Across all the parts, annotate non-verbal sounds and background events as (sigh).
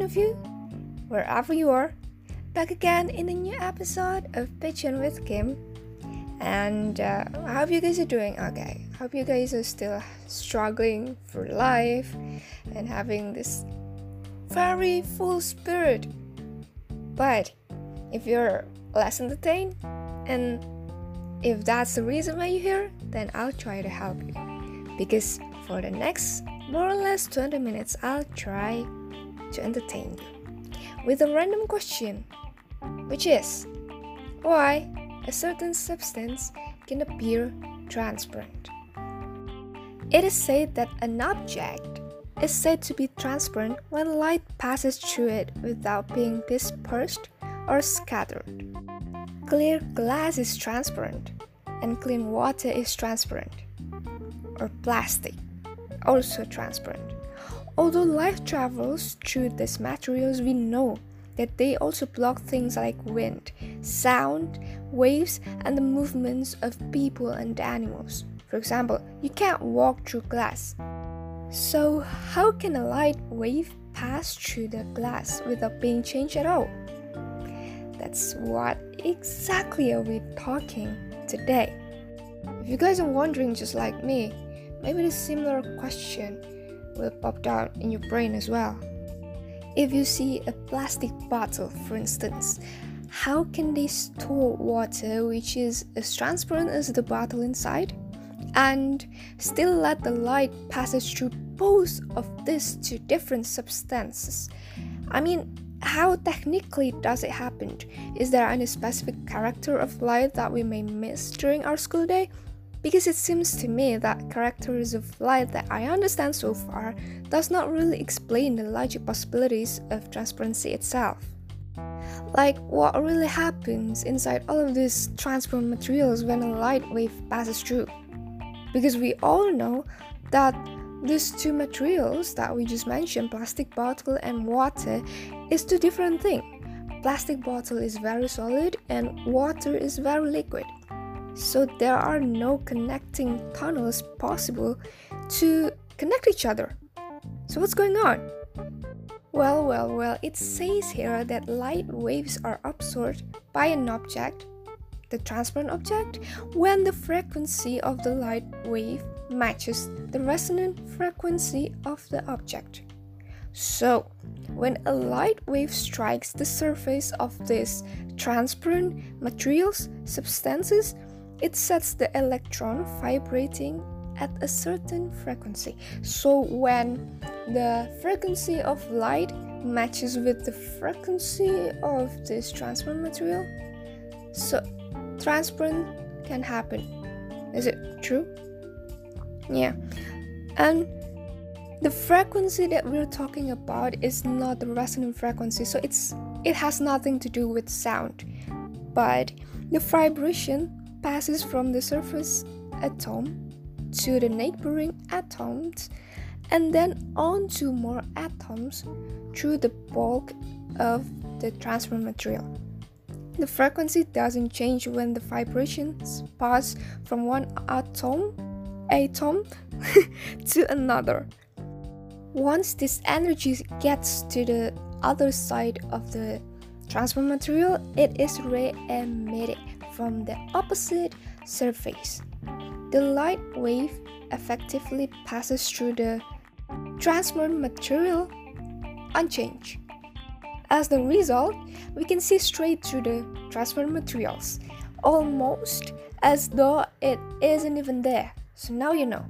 one of you, wherever you are. Back again in a new episode of Pigeon with Kim. And uh, I hope you guys are doing okay. Hope you guys are still struggling for life and having this very full spirit. But if you're less entertained and if that's the reason why you're here, then I'll try to help you. Because for the next more or less 20 minutes, I'll try to entertain you with a random question, which is why a certain substance can appear transparent. It is said that an object is said to be transparent when light passes through it without being dispersed or scattered. Clear glass is transparent, and clean water is transparent. Or plastic, also transparent. Although light travels through these materials, we know that they also block things like wind, sound, waves, and the movements of people and animals. For example, you can't walk through glass. So, how can a light wave pass through the glass without being changed at all? That's what exactly are we talking today. If you guys are wondering just like me, maybe a similar question will pop down in your brain as well. If you see a plastic bottle, for instance, how can they store water which is as transparent as the bottle inside and still let the light passes through both of these two different substances? I mean, how technically does it happen? Is there any specific character of light that we may miss during our school day? Because it seems to me that characters of light that I understand so far does not really explain the logic possibilities of transparency itself. Like what really happens inside all of these transparent materials when a light wave passes through. Because we all know that these two materials that we just mentioned, plastic bottle and water, is two different things. Plastic bottle is very solid and water is very liquid. So there are no connecting tunnels possible to connect each other. So what's going on? Well, well, well, it says here that light waves are absorbed by an object, the transparent object, when the frequency of the light wave matches the resonant frequency of the object. So, when a light wave strikes the surface of these transparent materials, substances, it sets the electron vibrating at a certain frequency. So, when the frequency of light matches with the frequency of this transparent material, so transparent can happen. Is it true? Yeah. And the frequency that we're talking about is not the resonant frequency, so it's it has nothing to do with sound. But the vibration passes from the surface atom to the neighboring atoms and then on to more atoms through the bulk of the transfer material. The frequency doesn't change when the vibrations pass from one atom atom (laughs) to another. Once this energy gets to the other side of the transfer material, it is re-emitted from the opposite surface. The light wave effectively passes through the transparent material unchanged. As the result, we can see straight through the transparent materials, almost as though it isn't even there. So now you know.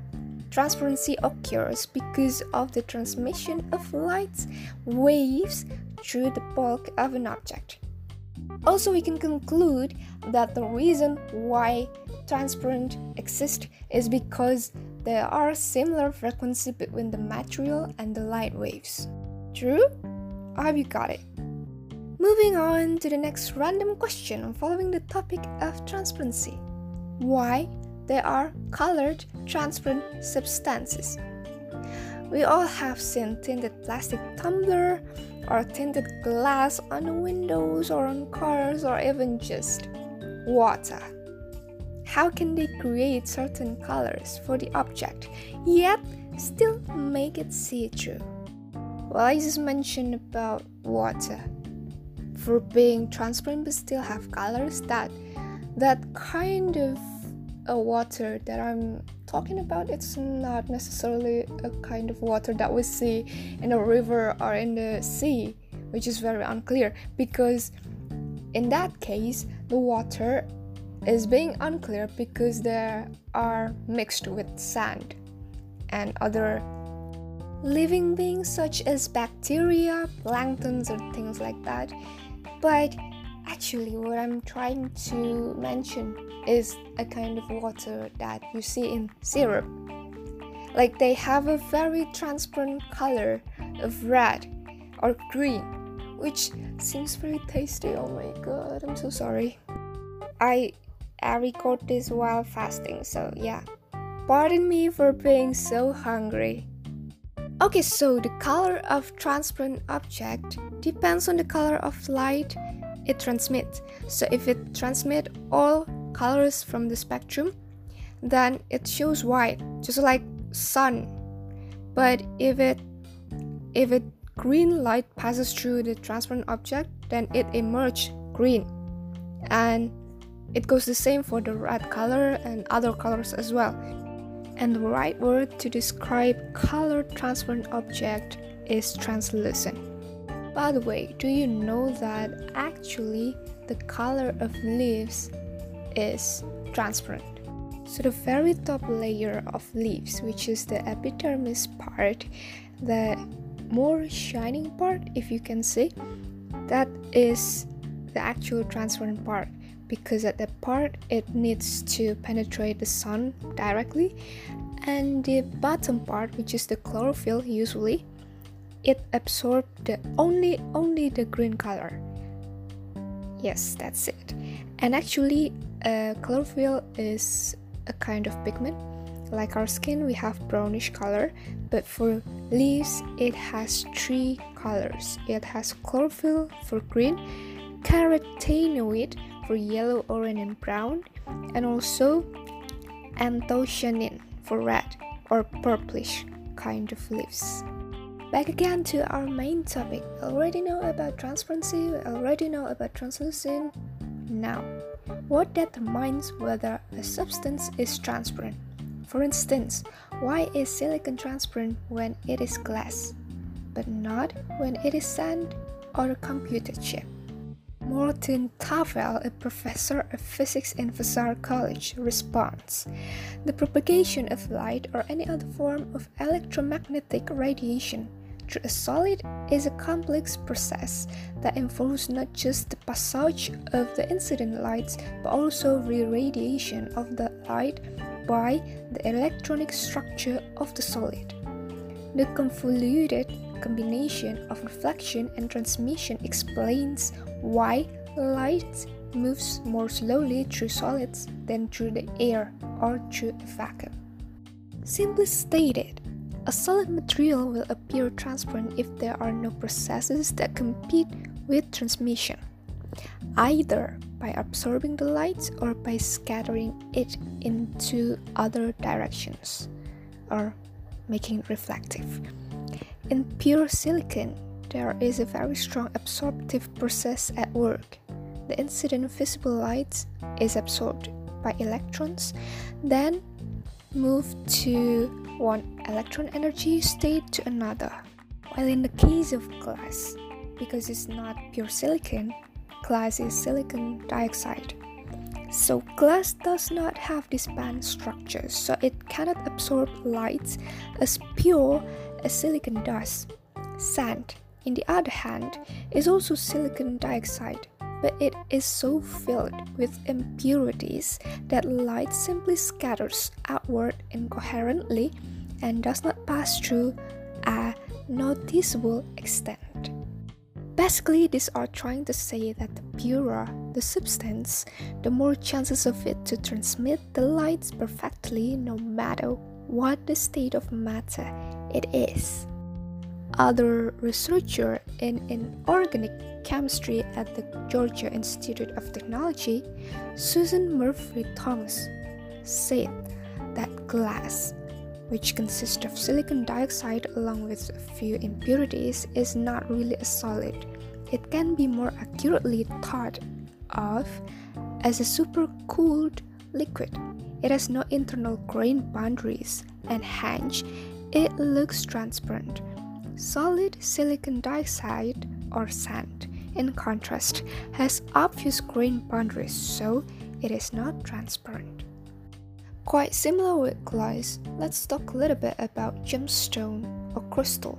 Transparency occurs because of the transmission of light waves through the bulk of an object. Also, we can conclude that the reason why transparent exists is because there are similar frequency between the material and the light waves. True? Hope you got it. Moving on to the next random question following the topic of transparency. Why there are colored transparent substances. We all have seen tinted plastic tumbler or tinted glass on windows or on cars or even just water. how can they create certain colors for the object yet still make it see through? Well, I just mentioned about water for being transparent but still have colors that that kind of a water that I'm talking about it's not necessarily a kind of water that we see in a river or in the sea which is very unclear because in that case the water is being unclear because they are mixed with sand and other living beings such as bacteria, planktons, or things like that. But actually, what I'm trying to mention is a kind of water that you see in syrup. Like they have a very transparent color of red or green, which seems very tasty. Oh my god, I'm so sorry. I I record this while fasting, so yeah. Pardon me for being so hungry. Okay, so the color of transparent object depends on the color of light it transmits. So if it transmits all colors from the spectrum, then it shows white, just like sun. But if it if it green light passes through the transparent object, then it emerges green. And it goes the same for the red color and other colors as well and the right word to describe color transparent object is translucent. By the way, do you know that actually the color of leaves is transparent? So the very top layer of leaves, which is the epidermis part, the more shining part, if you can see, that is the actual transparent part because at that part it needs to penetrate the sun directly and the bottom part which is the chlorophyll usually it absorbed the only only the green color. Yes that's it. And actually uh, chlorophyll is a kind of pigment. Like our skin we have brownish color but for leaves it has three colors. It has chlorophyll for green carotenoid for yellow, orange, and brown, and also anthocyanin for red or purplish kind of leaves. Back again to our main topic. Already know about transparency, already know about translucent. Now, what determines whether a substance is transparent? For instance, why is silicon transparent when it is glass, but not when it is sand or a computer chip? Morton Tavel, a professor of physics in Vassar College, responds The propagation of light or any other form of electromagnetic radiation through a solid is a complex process that involves not just the passage of the incident lights but also re-radiation of the light by the electronic structure of the solid. The convoluted combination of reflection and transmission explains why light moves more slowly through solids than through the air or through a vacuum. Simply stated, a solid material will appear transparent if there are no processes that compete with transmission, either by absorbing the light or by scattering it into other directions or making it reflective. In pure silicon, there is a very strong absorptive process at work. The incident visible light is absorbed by electrons, then moved to one electron energy state to another. While in the case of glass, because it's not pure silicon, glass is silicon dioxide. So glass does not have this band structure, so it cannot absorb light as pure as silicon does. Sand in the other hand, is also silicon dioxide, but it is so filled with impurities that light simply scatters outward incoherently and does not pass through a noticeable extent. Basically, these are trying to say that the purer the substance, the more chances of it to transmit the light perfectly no matter what the state of matter it is other researcher in inorganic chemistry at the Georgia Institute of Technology, Susan Murphy Thomas, said that glass, which consists of silicon dioxide along with a few impurities, is not really a solid. It can be more accurately thought of as a supercooled liquid. It has no internal grain boundaries and hence it looks transparent. Solid silicon dioxide or sand, in contrast, has obvious grain boundaries, so it is not transparent. Quite similar with glass, let's talk a little bit about gemstone or crystal.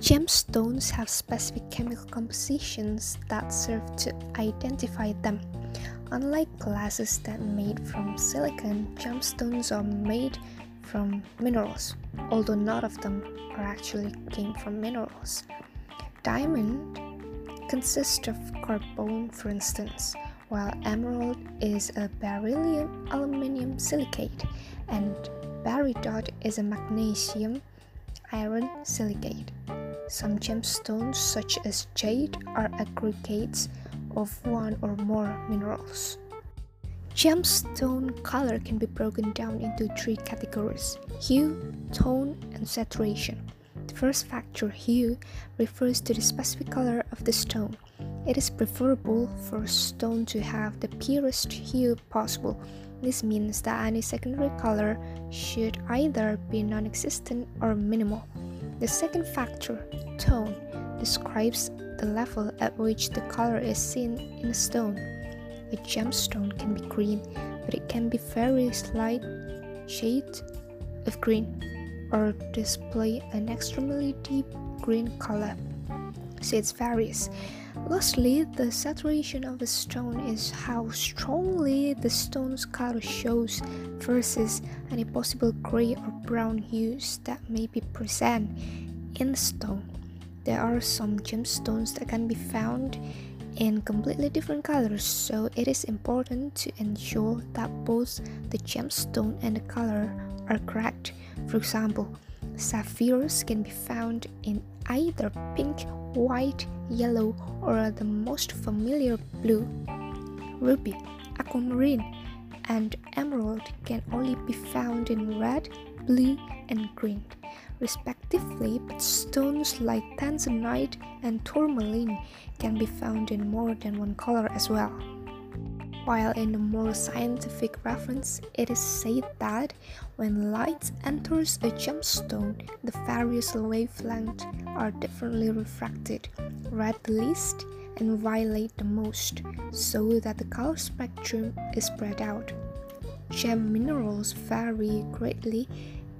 Gemstones have specific chemical compositions that serve to identify them. Unlike glasses that made from silicon, gemstones are made from minerals, although none of them are actually came from minerals. Diamond consists of carbon, for instance, while emerald is a beryllium aluminum silicate, and peridot is a magnesium iron silicate. Some gemstones, such as jade, are aggregates of one or more minerals. Gemstone color can be broken down into three categories hue, tone, and saturation. The first factor, hue, refers to the specific color of the stone. It is preferable for stone to have the purest hue possible. This means that any secondary color should either be non existent or minimal. The second factor, tone, describes the level at which the color is seen in a stone. A gemstone can be green, but it can be very slight shade of green or display an extremely deep green color. So it varies. Lastly, the saturation of a stone is how strongly the stone's color shows versus any possible gray or brown hues that may be present in the stone. There are some gemstones that can be found in completely different colors, so it is important to ensure that both the gemstone and the color are correct. For example, sapphires can be found in either pink, white, yellow, or the most familiar blue. Ruby, aquamarine, and emerald can only be found in red, blue, and green, respectively, but stones like tanzanite and tourmaline can be found in more than one color as well. While in a more scientific reference, it is said that when light enters a gemstone, the various wavelengths are differently refracted, red the least and violet the most, so that the color spectrum is spread out. Gem minerals vary greatly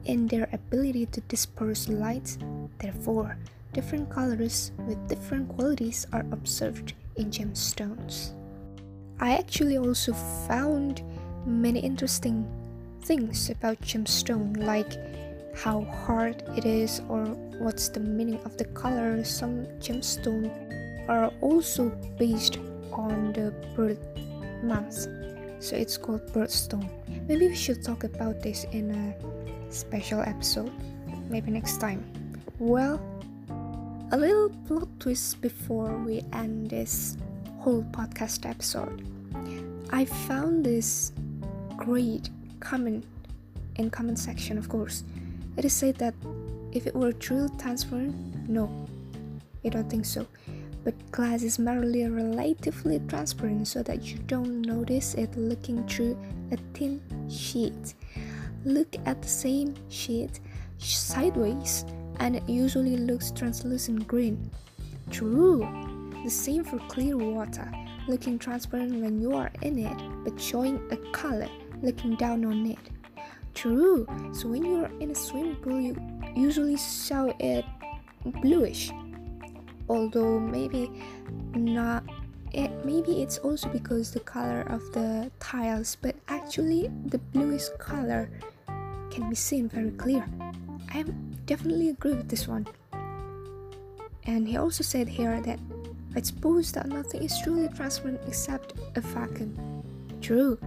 in their ability to disperse light, therefore, different colors with different qualities are observed in gemstones. I actually also found many interesting things about gemstone, like how hard it is or what's the meaning of the color. Some gemstone are also based on the birth month, so it's called birthstone. Maybe we should talk about this in a special episode, maybe next time. Well, a little plot twist before we end this whole podcast episode. I found this great comment in comment section of course. It is said that if it were truly transparent, no, I don't think so. But glass is merely relatively transparent so that you don't notice it looking through a thin sheet. Look at the same sheet sideways and it usually looks translucent green. True, the same for clear water, looking transparent when you are in it, but showing a color looking down on it. True, so when you are in a swimming pool, you usually saw it bluish. Although maybe not it maybe it's also because the color of the tiles, but actually the bluish color can be seen very clear. I definitely agree with this one. And he also said here that I suppose that nothing is truly transparent except a vacuum. True,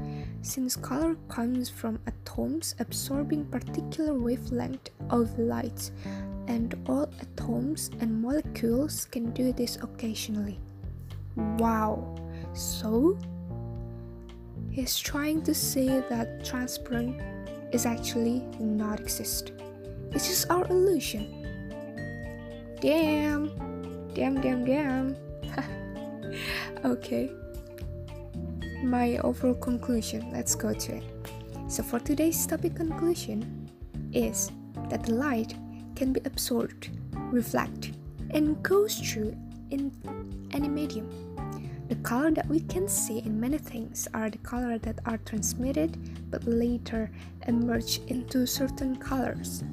since color comes from atoms absorbing particular wavelength of light, and all atoms and molecules can do this occasionally. Wow! So, he's trying to say that transparent is actually not exist. It's just our illusion. Damn, damn, damn, damn. Okay. My overall conclusion, let's go to it. So, for today's topic conclusion, is that the light can be absorbed, reflect, and goes through in any medium. The color that we can see in many things are the color that are transmitted but later emerge into certain colors.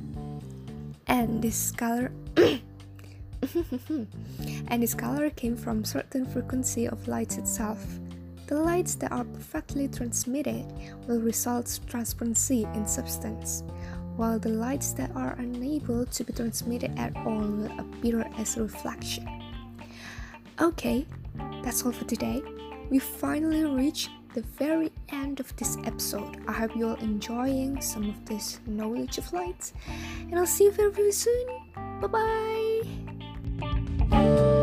And this color (clears throat) (laughs) and its color came from certain frequency of light itself. The lights that are perfectly transmitted will result transparency in substance, while the lights that are unable to be transmitted at all will appear as reflection. Okay, that's all for today. We finally reached the very end of this episode. I hope you're enjoying some of this knowledge of lights, and I'll see you very, very soon. Bye bye. Bye.